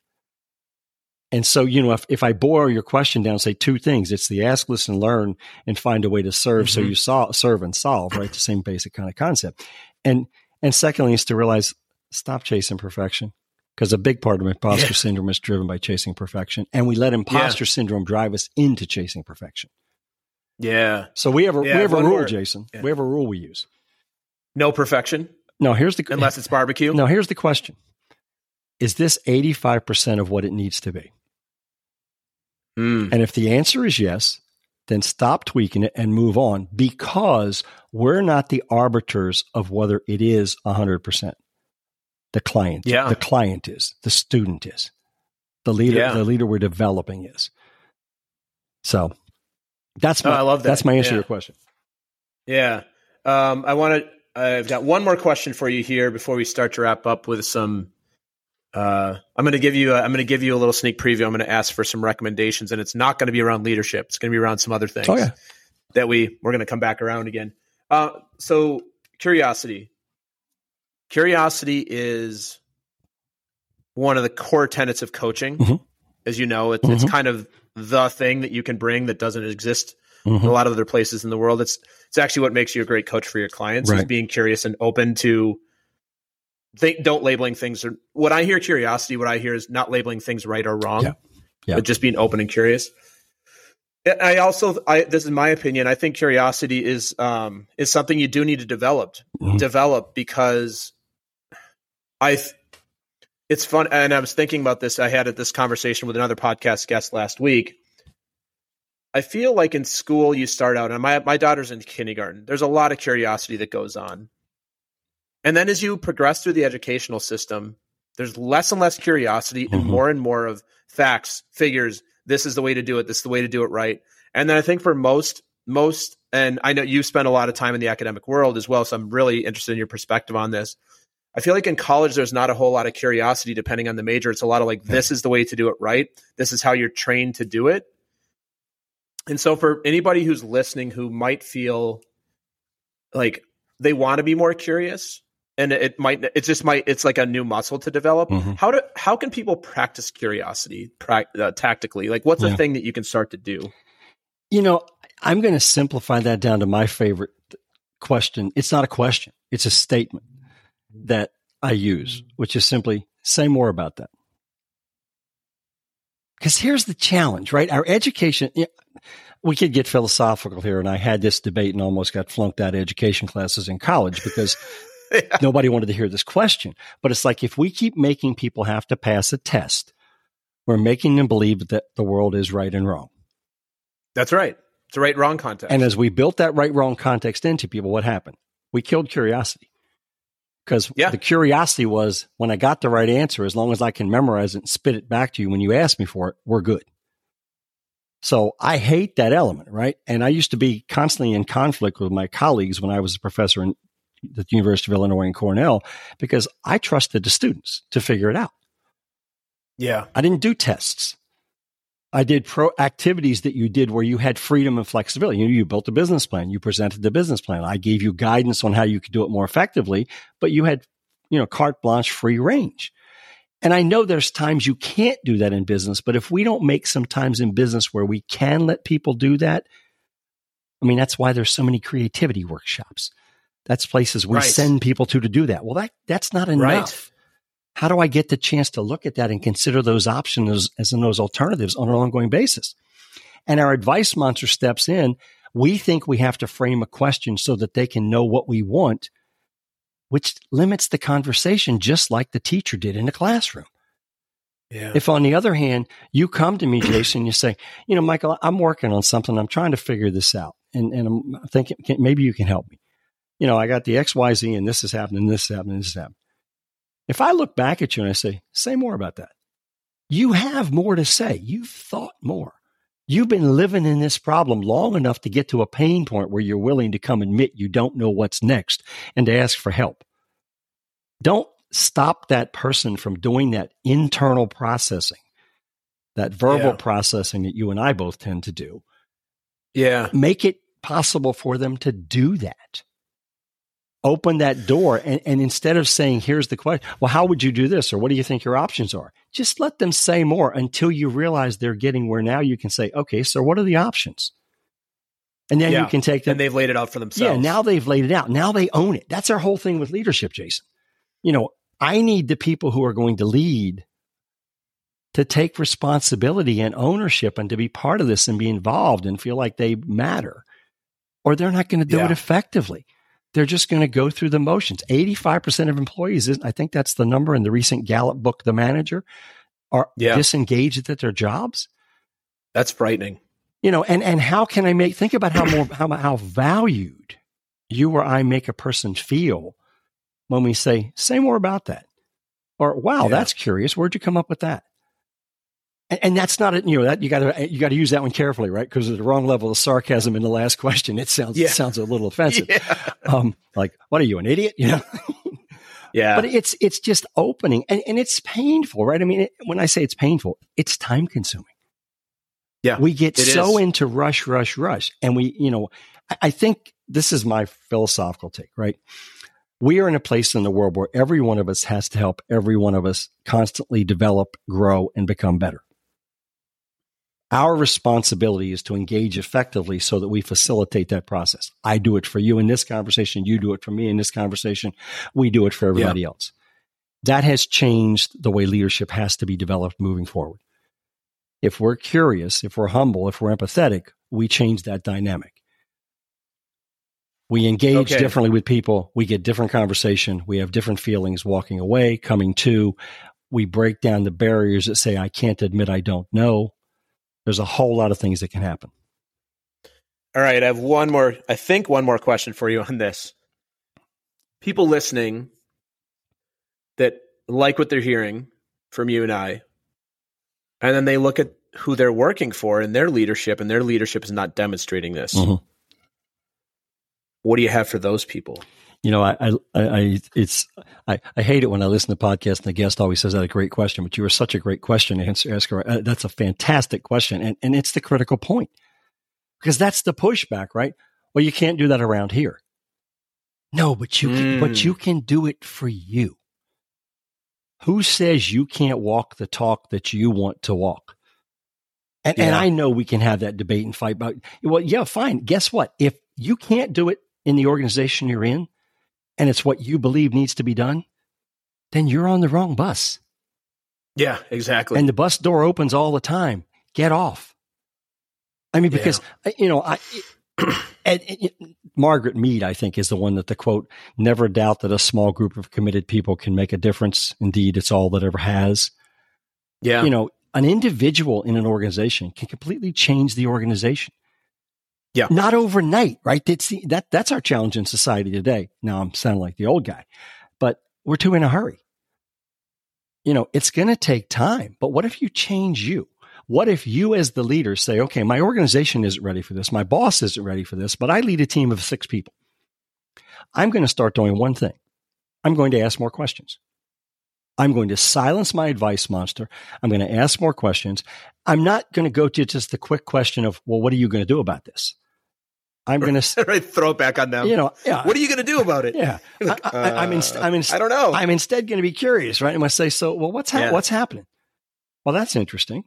And so, you know, if, if I boil your question down, say two things, it's the ask, listen, learn, and find a way to serve. So Mhm. you solve, serve and solve, right? The same basic kind of concept. And, and secondly, is to realize stop chasing perfection. Because a big part of imposter Yeah. syndrome is driven by chasing perfection. And we let imposter syndrome drive us into chasing perfection. Yeah. So we have a, Yeah, we have a rule, Jason. yeah. We have a rule we use. No perfection No, here's the unless it's barbecue. No, here's the question. Is this 85% of what it needs to be? Mm. And if the answer is yes, then stop tweaking it and move on because we're not the arbiters of whether it is 100%. The client, Yeah. the client is, the student is, the leader, Yeah. the leader we're developing is. So that's Oh, my, I love that. that's my answer Yeah. to your question. Yeah. Um, I want to. I've got one more question for you here before we start to wrap up with some Uh, I'm going to give you. A, I'm going to give you a little sneak preview. I'm going to ask for some recommendations, and it's not going to be around leadership. It's going to be around some other things. Oh, yeah. That we we're going to come back around again. Uh, so curiosity. Curiosity is one of the core tenets of coaching. Mhm. As you know, it, Mhm. it's kind of the thing that you can bring that doesn't exist Mhm. in a lot of other places in the world. It's it's actually what makes you a great coach for your clients is being curious and open to they don't labeling things or what I hear curiosity, what I hear is not labeling things right or wrong, Yeah. Yeah. but just being open and curious. I also, I, this is my opinion. I think curiosity is um, is something you do need to develop, Mhm. develop because I. th- It's fun, and I was thinking about this. I had this conversation with another podcast guest last week. I feel like in school you start out, and my my daughter's in kindergarten. There's a lot of curiosity that goes on, and then as you progress through the educational system, there's less and less curiosity and Mhm. more and more of facts, figures. This is the way to do it. This is the way to do it right. And then I think for most most, and I know you spend a lot of time in the academic world as well, so I'm really interested in your perspective on this. I feel like in college there's not a whole lot of curiosity depending on the major. It's a lot of like this is the way to do it right. This is how you're trained to do it. And so for anybody who's listening who might feel like they want to be more curious and it might it just might it's like a new muscle to develop. Mhm. How do how can people practice curiosity prac uh, tactically? Like what's a thing that you can start to do? You know, I'm going to simplify that down to my favorite question. It's not a question, it's a statement that I use, which is simply say more about that. Because here's the challenge, right? Our education, yeah, we could get philosophical here, and I had this debate and almost got flunked out of education classes in college because nobody wanted to hear this question. But it's like if we keep making people have to pass a test, we're making them believe that the world is right and wrong. That's right. It's a right wrong context. And as we built that right wrong context into people, what happened? We killed curiosity. Because Yeah. the curiosity was when I got the right answer, as long as I can memorize it and spit it back to you when you ask me for it, we're good. So I hate that element, right? And I used to be constantly in conflict with my colleagues when I was a professor in the University of Illinois and Cornell because I trusted the students to figure it out. yeah. I didn't do tests. I did pro activities that you did where you had freedom and flexibility. You, you built a business plan. You presented the business plan. I gave you guidance on how you could do it more effectively, but you had, you know, carte blanche free range. And I know there's times you can't do that in business, but if we don't make some times in business where we can let people do that, I mean, that's why there's so many creativity workshops. That's places we Right. send people to to do that. Well, that that's not enough. Right. How do I get the chance to look at that and consider those options as, in those alternatives on an ongoing basis? And our advice monster steps in. We think we have to frame a question so that they can know what we want, which limits the conversation just like the teacher did in the classroom. Yeah. If on the other hand, you come to me, Jason, you say, you know, Michael, I'm working on something. I'm trying to figure this out. And, and I'm thinking maybe you can help me. You know, I got the X, Y, Z and this is happening, this is happening, this is happening. If I look back at you and I say, say more about that, you have more to say. You've thought more. You've been living in this problem long enough to get to a pain point where you're willing to come admit you don't know what's next and to ask for help. Don't stop that person from doing that internal processing, that verbal Yeah. processing that you and I both tend to do. yeah. Make it possible for them to do that. Open that door. And, and instead of saying, here's the question, well, how would you do this? Or what do you think your options are? Just let them say more until you realize they're getting where now you can say, okay, so what are the options? And then Yeah. you can take them. And they've laid it out for themselves. Yeah, now they've laid it out. Now they own it. That's our whole thing with leadership, Jason. You know, I need the people who are going to lead to take responsibility and ownership and to be part of this and be involved and feel like they matter. Or they're not going to do Yeah. it effectively. They're just going to go through the motions. 85% of employees, isn't- I think that's the number in the recent Gallup book, The Manager, are Yeah. disengaged at their jobs That's frightening. you know and and how can i make think about how more how, how valued you or i make a person feel when we say say more about that or wow Yeah. that's curious where'd you come up with that and, and that's not it you know that you got to you got to use that one carefully right because of the wrong level of sarcasm in the last question it sounds Yeah. it sounds a little offensive Yeah. um like what are you an idiot you know Yeah. But it's it's just opening and, and it's painful, right? I mean, it, when I say it's painful, it's time consuming. Yeah. We get so is. into rush, rush, rush. And we, you know, I, I think this is my philosophical take, right? We are in a place in the world where every one of us has to help every one of us constantly develop, grow, and become better. Our responsibility is to engage effectively so that we facilitate that process. I do it for you in this conversation. You do it for me in this conversation. We do it for everybody yeah. else. That has changed the way leadership has to be developed moving forward. If we're curious, if we're humble, if we're empathetic, we change that dynamic. We engage okay. differently with people. We get different conversation. We have different feelings walking away, coming to. We break down the barriers that say, I can't admit I don't know. There's a whole lot of things that can happen. All right. I have one more, I think one more question for you on this. People listening that like what they're hearing from you and I, and then they look at who they're working for and their leadership, and their leadership is not demonstrating this. Mm-hmm. What do you have for those people? You know, I, I, I, it's, I, I hate it when I listen to podcasts and the guest always says that a great question, but you were such a great question answer, asker. Uh, that's a fantastic question. And, and it's the critical point because that's the pushback, right? Well, you can't do that around here. No, but you can, mm. but you can do it for you. Who says you can't walk the talk that you want to walk? And, yeah. and I know we can have that debate and fight about, well, yeah, fine. Guess what? If you can't do it in the organization you're in, and it's what you believe needs to be done, then you're on the wrong bus. Yeah, exactly. And the bus door opens all the time. Get off. I mean, because yeah. you know, I and, and, Margaret Mead, I think, is the one that the quote: "Never doubt that a small group of committed people can make a difference. Indeed, it's all that ever has." Yeah, you know, an individual in an organization can completely change the organization. Yeah. Not overnight, right? That's, that, that's our challenge in society today. Now I'm sounding like the old guy, but we're too in a hurry. You know, it's going to take time, but what if you change you? What if you as the leader say, okay, my organization isn't ready for this. My boss isn't ready for this, but I lead a team of six people. I'm going to start doing one thing. I'm going to ask more questions. I'm going to silence my advice monster. I'm going to ask more questions. I'm not going to go to just the quick question of, well, what are you going to do about this? I'm going to right, throw it back on them. You know, yeah. What are you going to do about it? Yeah, like, I, am in, I'm in, uh, I don't know. I'm instead going to be curious, right? I'm going to say, so, well, what's ha- yeah. what's happening? Well, that's interesting.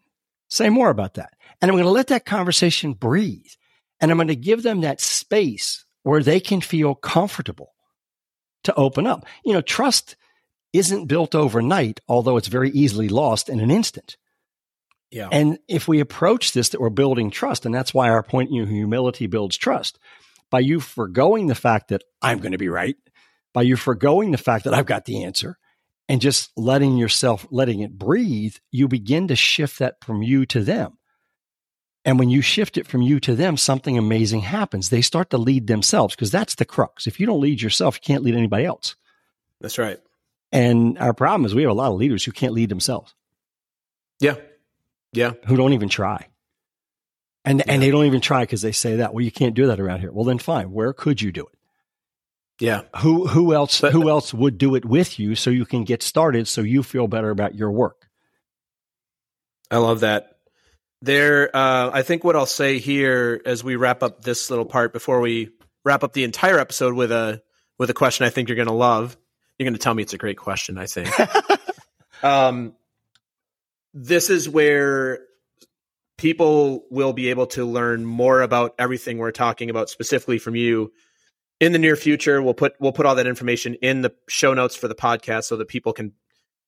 Say more about that, and I'm going to let that conversation breathe, and I'm going to give them that space where they can feel comfortable to open up. You know, trust isn't built overnight, although it's very easily lost in an instant. Yeah. And if we approach this that we're building trust, and that's why our point, you know, humility builds trust. By you foregoing the fact that I'm going to be right, by you foregoing the fact that I've got the answer, and just letting yourself, letting it breathe, you begin to shift that from you to them. And when you shift it from you to them, something amazing happens. They start to lead themselves because that's the crux. If you don't lead yourself, you can't lead anybody else. That's right. And our problem is we have a lot of leaders who can't lead themselves. Yeah. Yeah. Who don't even try. And yeah. and they don't even try because they say that. Well, you can't do that around here. Well, then fine. Where could you do it? Yeah. Who who else but, who else would do it with you so you can get started so you feel better about your work? I love that. There uh, I think what I'll say here as we wrap up this little part before we wrap up the entire episode with a with a question I think you're going to love. You're going to tell me it's a great question, I think. um this is where people will be able to learn more about everything we're talking about specifically from you in the near future. We'll put we'll put all that information in the show notes for the podcast so that people can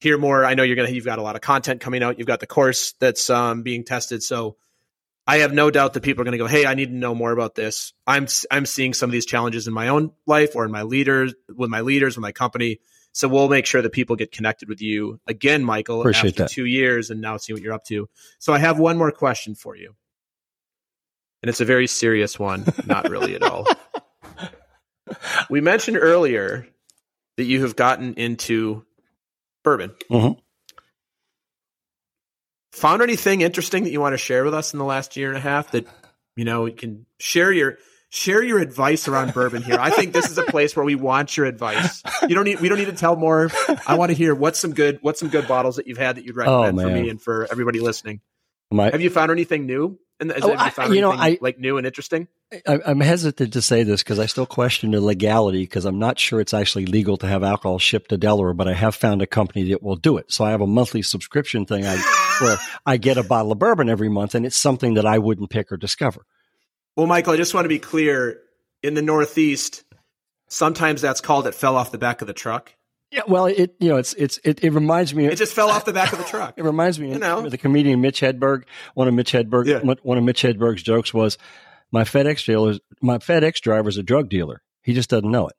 hear more. I know you're gonna you've got a lot of content coming out. You've got the course that's um, being tested. So i have no doubt that people are going to go hey i need to know more about this i'm i'm seeing some of these challenges in my own life or in my leaders with my leaders with my company so we'll make sure that people get connected with you again, Michael, Appreciate after that. two years and now see what you're up to. So I have one more question for you. And it's a very serious one, not really at all. We mentioned earlier that you have gotten into bourbon. Mm-hmm. Found anything interesting that you want to share with us in the last year and a half that you know you can share your share your advice around bourbon here. I think this is a place where we want your advice. You don't need we don't need to tell more. I want to hear what's some good what's some good bottles that you've had that you'd recommend Oh, for me and for everybody listening. My, Have you found anything new? And has, Oh, I- you know, I- like new and interesting? I, I'm hesitant to say this because I still question the legality because I'm not sure it's actually legal to have alcohol shipped to Delaware, but I have found a company that will do it. So I have a monthly subscription thing I, where I get a bottle of bourbon every month, and it's something that I wouldn't pick or discover. Well, Michael, I just want to be clear. In the Northeast, sometimes that's called it fell off the back of the truck. Yeah, well, it you know it's it's it, it reminds me. It just fell off the back of the truck. It reminds me You know. of the comedian Mitch Hedberg. One of Mitch Hedberg, Yeah. one- of Mitch Hedberg's jokes was, "My FedEx dealer, my FedEx driver's a drug dealer. He just doesn't know it."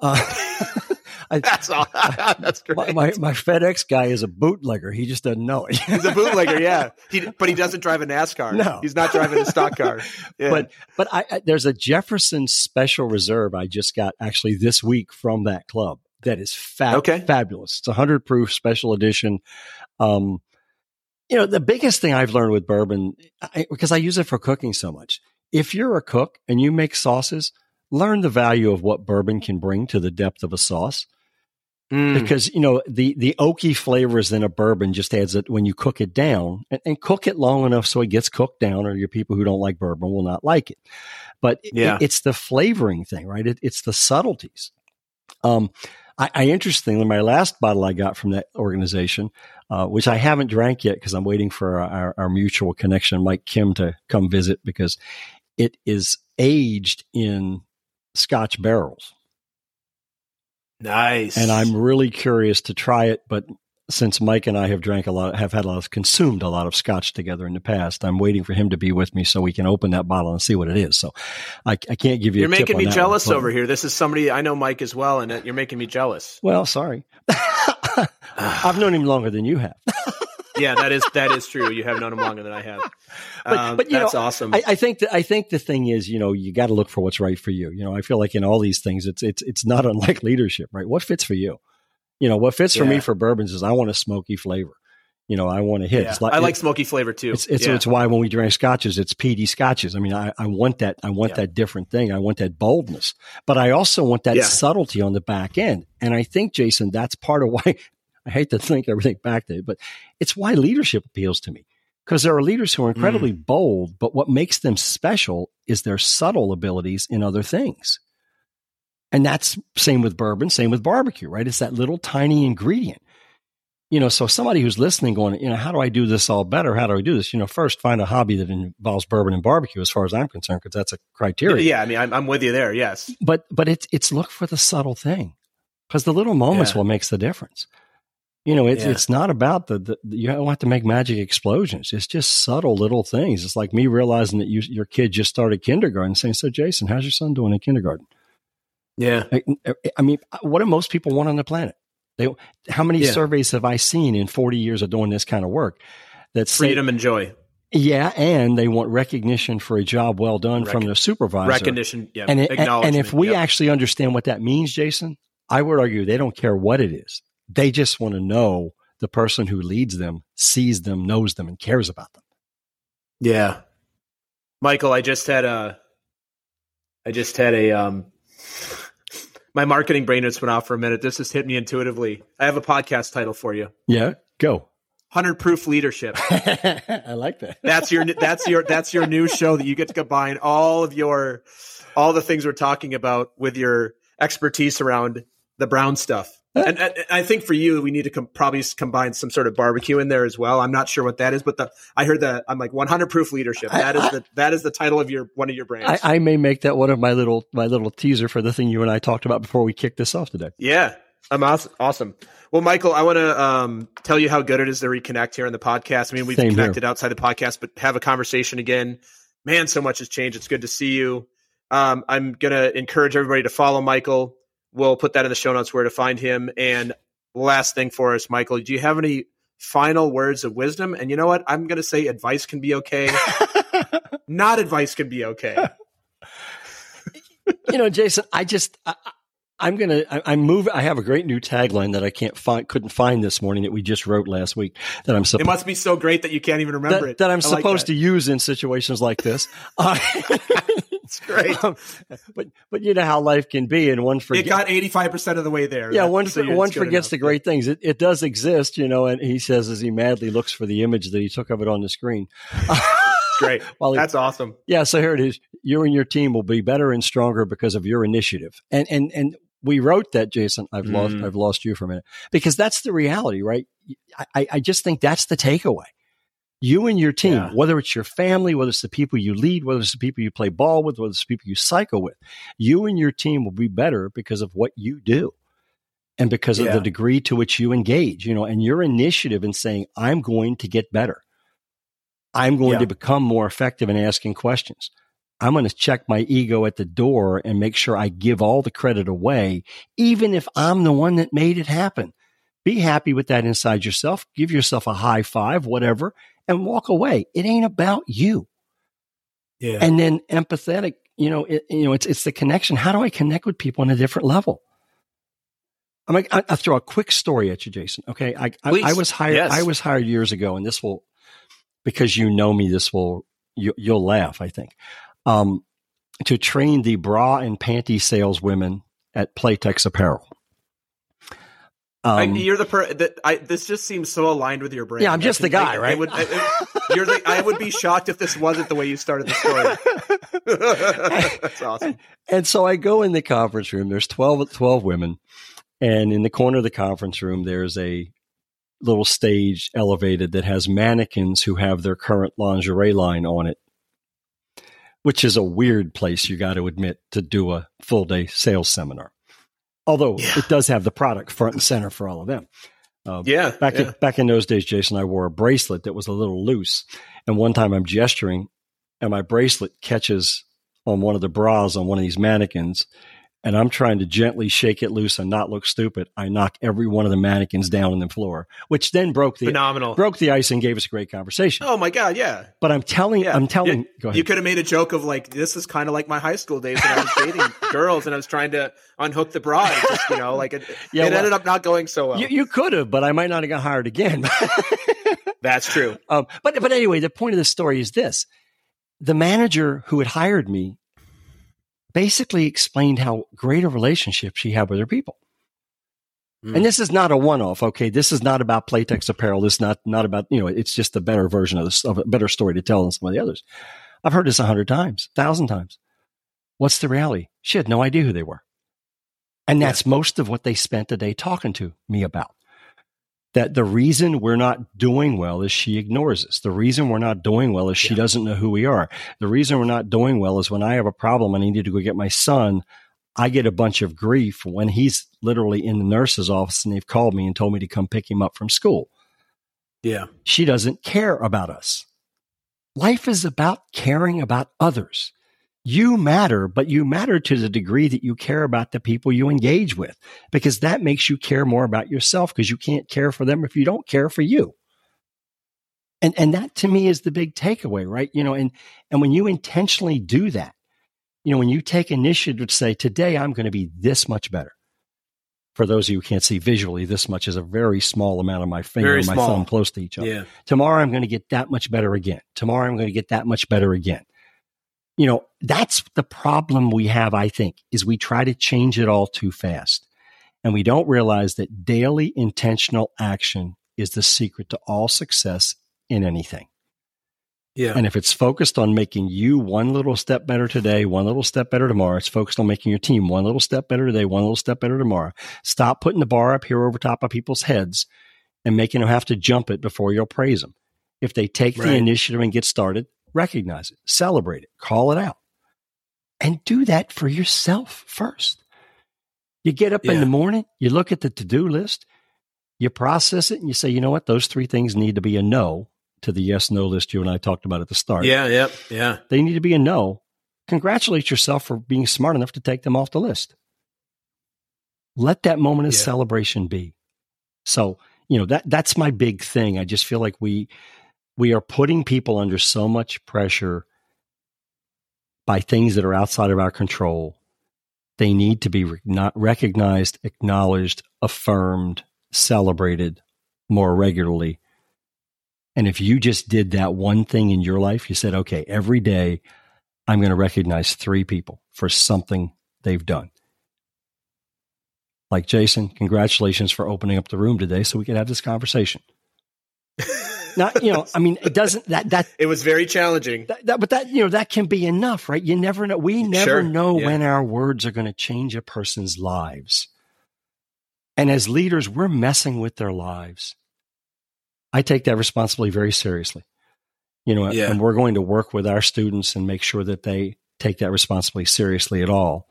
Uh, I, That's all. That's great. my, my my FedEx guy is a bootlegger. He just doesn't know it. He's a bootlegger, yeah. He, but he doesn't drive a NASCAR. No. he's not driving a stock car. Yeah. But but I, I there's a Jefferson Special Reserve I just got actually this week from that club that is fa- Okay. fabulous. It's a hundred proof special edition. Um, you know the biggest thing I've learned with bourbon I, because I use it for cooking so much. If you're a cook and you make sauces, learn the value of what bourbon can bring to the depth of a sauce Mm. because you know the the oaky flavors in a bourbon just adds it when you cook it down and, and cook it long enough so it gets cooked down or your people who don't like bourbon will not like it but it- it's the flavoring thing right it, it's the subtleties um I, I interestingly my last bottle i got from that organization uh, which i haven't drank yet because i'm waiting for our, our mutual connection mike kim to come visit because it is aged in scotch barrels nice. and I'm really curious to try it. But since Mike and I have drank a lot, have had a lot of consumed a lot of scotch together in the past, I'm waiting for him to be with me so we can open that bottle and see what it is. So I, I can't give you. You're a making me jealous one, over here. This is somebody I know, Mike, as well, and you're making me jealous. Well, sorry. I've known him longer than you have. yeah, that is that is true. You have known him longer than I have. But- Um, but, that's know, awesome. I, I think that I think the thing is, you know, you got to look for what's right for you. You know, I feel like in all these things, it's it's it's not unlike leadership, right? What fits for you? You know, what fits for me for bourbons is I want a smoky flavor. You know, I want to hit. Yeah. It's like- I like smoky flavor too. It's it's, yeah. it's why when we drink scotches, it's peaty scotches. I mean, I, I want that I want Yeah. that different thing. I want that boldness, but I also want that Yeah. subtlety on the back end. And I think Jason, that's part of why I hate to think everything back to it, but it's why leadership appeals to me because there are leaders who are incredibly Mm. bold, but what makes them special is their subtle abilities in other things. And that's same with bourbon, same with barbecue, right? It's that little tiny ingredient. You know, so somebody who's listening going, you know, how do I do this all better? How do I do this? You know, first find a hobby that involves bourbon and barbecue as far as I'm concerned, because that's a criteria. yeah. I mean, I'm, I'm with you there. Yes. But but it's it's look for the subtle thing. Because the little moments Yeah. what makes the difference. You know, it's Yeah. it's not about the, the you don't have to make magic explosions. It's just subtle little things. It's like me realizing that you, your kid just started kindergarten, saying, "So, Jason, how's your son doing in kindergarten?" Yeah. I, I mean, what do most people want on the planet? They, how many Yeah. surveys have I seen in 40 years of doing this kind of work that say, Freedom and joy. yeah, and they want recognition for a job well done from their supervisor. Recognition. Yeah. and, it, and if we Yep. actually understand what that means, Jason, I would argue they don't care what it is. They just want to know the person who leads them sees them, knows them, and cares about them. Yeah. Michael, I just had a I just had a um my marketing brain just went off for a minute. This just hit me intuitively. I have a podcast title for you. Yeah, go. 100 proof leadership. I like that. That's your that's your that's your new show that you get to combine all of your all the things we're talking about with your expertise around the brown stuff. And, and I think for you, we need to com- probably combine some sort of barbecue in there as well. I'm not sure what that is, but the I heard that I'm like 100 proof leadership. That is the that is the title of your one of your brands. I, I may make that one of my little my little teaser for the thing you and I talked about before we kicked this off today. Yeah, I'm awesome. awesome. Well, Michael, I want to um, tell you how good it is to reconnect here in the podcast. I mean, we've Same here. connected outside the podcast, but have a conversation again. Man, so much has changed. It's good to see you. Um, I'm going to encourage everybody to follow Michael. We'll put that in the show notes where to find him. And last thing for us, Michael, do you have any final words of wisdom? And you know what? I'm going to say advice can be okay. Not advice can be okay. you know, Jason, I just I, I'm gonna I, I'm moving. I have a great new tagline that I can't find, couldn't find this morning that we just wrote last week that I'm It must be so great that you can't even remember that, it. that I'm I like supposed that. to use in situations like this. Uh, It's great. Um, but but you know how life can be, and one forgets. It got eighty five percent of the way there. Yeah, one so one forgets the great things. It, it does exist, you know. And he says as he madly looks for the image that he took of it on the screen. great. well, That's awesome. Yeah. So here it is. You and your team will be better and stronger because of your initiative. And and and we wrote that, Jason. I've mm. lost I've lost you for a minute because that's the reality, right? I, I just think that's the takeaway. You and your team, yeah. whether it's your family, whether it's the people you lead, whether it's the people you play ball with, whether it's the people you cycle with, you and your team will be better because of what you do and because yeah. of the degree to which you engage, you know, and your initiative in saying, I'm going to get better. I'm going yeah. to become more effective in asking questions. I'm going to check my ego at the door and make sure I give all the credit away, even if I'm the one that made it happen. Be happy with that inside yourself. Give yourself a high five, whatever, and walk away. It ain't about you. Yeah. And then empathetic, you know, it, you know, it's it's the connection. How do I connect with people on a different level? I'm like, I, will throw a quick story at you, Jason. Okay, I I, I, was hired. Yes. I was hired years ago, and this will, because you know me, this will you, will laugh. I think, um, to train the bra and panty saleswomen at Playtex Apparel. Um, I, you're the per. That I, this just seems so aligned with your brain. Yeah, I'm just the guy, I, right? I would, you're the, I would be shocked if this wasn't the way you started the story. That's awesome. And so I go in the conference room. There's 12, 12 women, and in the corner of the conference room, there's a little stage elevated that has mannequins who have their current lingerie line on it, which is a weird place. You got to admit to do a full day sales seminar. Although yeah. it does have the product front and center for all of them. Uh, yeah. Back yeah. In, back in those days, Jason, I wore a bracelet that was a little loose, and one time I'm gesturing, and my bracelet catches on one of the bras on one of these mannequins, and I'm trying to gently shake it loose and not look stupid, I knock every one of the mannequins down on the floor, which then broke the phenomenal broke the ice and gave us a great conversation. Oh my god, yeah. But I'm telling, yeah. I'm telling. You, you could have made a joke of like, this is kind of like my high school days when I was dating girls and I was trying to unhook the bra. Just, you know, like it, yeah, it well, ended up not going so well. You, you could have, but I might not have got hired again. That's true. Um, but but anyway, the point of the story is this: the manager who had hired me basically explained how great a relationship she had with her people. Mm. And this is not a one-off. Okay, this is not about Playtex apparel. This is not not about you know. It's just a better version of this, of a better story to tell than some of the others. I've heard this a hundred times, thousand times. What's the reality? She had no idea who they were, and that's yeah. most of what they spent the day talking to me about that the reason we're not doing well is she ignores us. The reason we're not doing well is she yeah. doesn't know who we are. The reason we're not doing well is when I have a problem and I need to go get my son, I get a bunch of grief when he's literally in the nurse's office and they've called me and told me to come pick him up from school. Yeah. She doesn't care about us. Life is about caring about others you matter, but you matter to the degree that you care about the people you engage with, because that makes you care more about yourself because you can't care for them if you don't care for you. And, and that to me is the big takeaway, right? You know, and, and when you intentionally do that, you know, when you take initiative to say, today I'm going to be this much better. For those of you who can't see visually, this much is a very small amount of my finger very and my small. thumb close to each other. Yeah. Tomorrow I'm going to get that much better again. Tomorrow I'm going to get that much better again you know, that's the problem we have, I think, is we try to change it all too fast. And we don't realize that daily intentional action is the secret to all success in anything. Yeah. And if it's focused on making you one little step better today, one little step better tomorrow, it's focused on making your team one little step better today, one little step better tomorrow. Stop putting the bar up here over top of people's heads and making them have to jump it before you'll praise them. If they take right. the initiative and get started, recognize it, celebrate it, call it out, and do that for yourself first. You get up yeah. in the morning, you look at the to do list, you process it, and you say, you know what, those three things need to be a no to the yes no list you and I talked about at the start. Yeah, yeah, yeah. They need to be a no. Congratulate yourself for being smart enough to take them off the list. Let that moment of yeah. celebration be. So, you know, that that's my big thing. I just feel like we we are putting people under so much pressure by things that are outside of our control. They need to be not recognized, acknowledged, affirmed, celebrated more regularly. And if you just did that one thing in your life, you said, okay, every day I'm going to recognize three people for something they've done. Like Jason, congratulations for opening up the room today so we could have this conversation. Not, you know, I mean, it doesn't that that it was very challenging. That, that, but that you know that can be enough, right? You never know. We never sure. know yeah. when our words are going to change a person's lives. And as leaders, we're messing with their lives. I take that responsibility very seriously. You know, yeah. and we're going to work with our students and make sure that they take that responsibility seriously at all.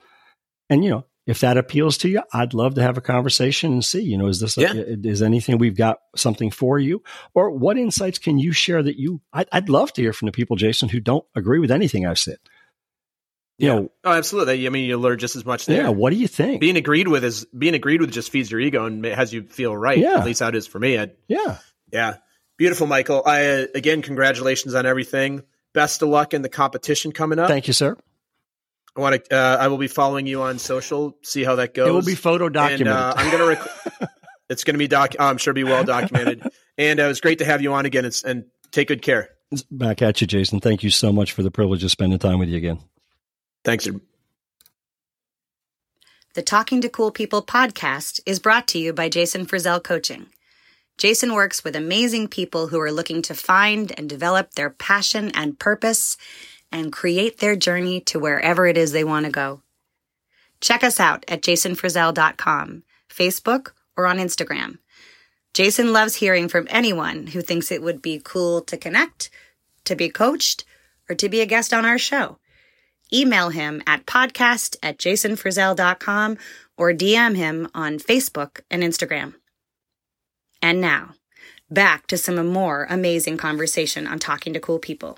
And you know, if that appeals to you, I'd love to have a conversation and see, you know, is this, yeah. a, is anything we've got something for you or what insights can you share that you, I'd, I'd, love to hear from the people, Jason, who don't agree with anything I've said. You yeah. know, oh, absolutely. I mean, you learn just as much there. Yeah. What do you think? Being agreed with is being agreed with just feeds your ego and has you feel right. Yeah. At least that is for me. I, yeah. Yeah. Beautiful, Michael. I, uh, again, congratulations on everything. Best of luck in the competition coming up. Thank you, sir. I want to. Uh, I will be following you on social. See how that goes. It will be photo documented. And, uh, I'm gonna. Rec- it's gonna be doc. I'm sure be well documented. and uh, it was great to have you on again. It's, and take good care. Back at you, Jason. Thank you so much for the privilege of spending time with you again. Thanks. The Talking to Cool People podcast is brought to you by Jason Frazell Coaching. Jason works with amazing people who are looking to find and develop their passion and purpose and create their journey to wherever it is they want to go. Check us out at jasonfrazell.com, Facebook, or on Instagram. Jason loves hearing from anyone who thinks it would be cool to connect, to be coached, or to be a guest on our show. Email him at podcast at jasonfrazell.com or DM him on Facebook and Instagram. And now, back to some more amazing conversation on talking to cool people.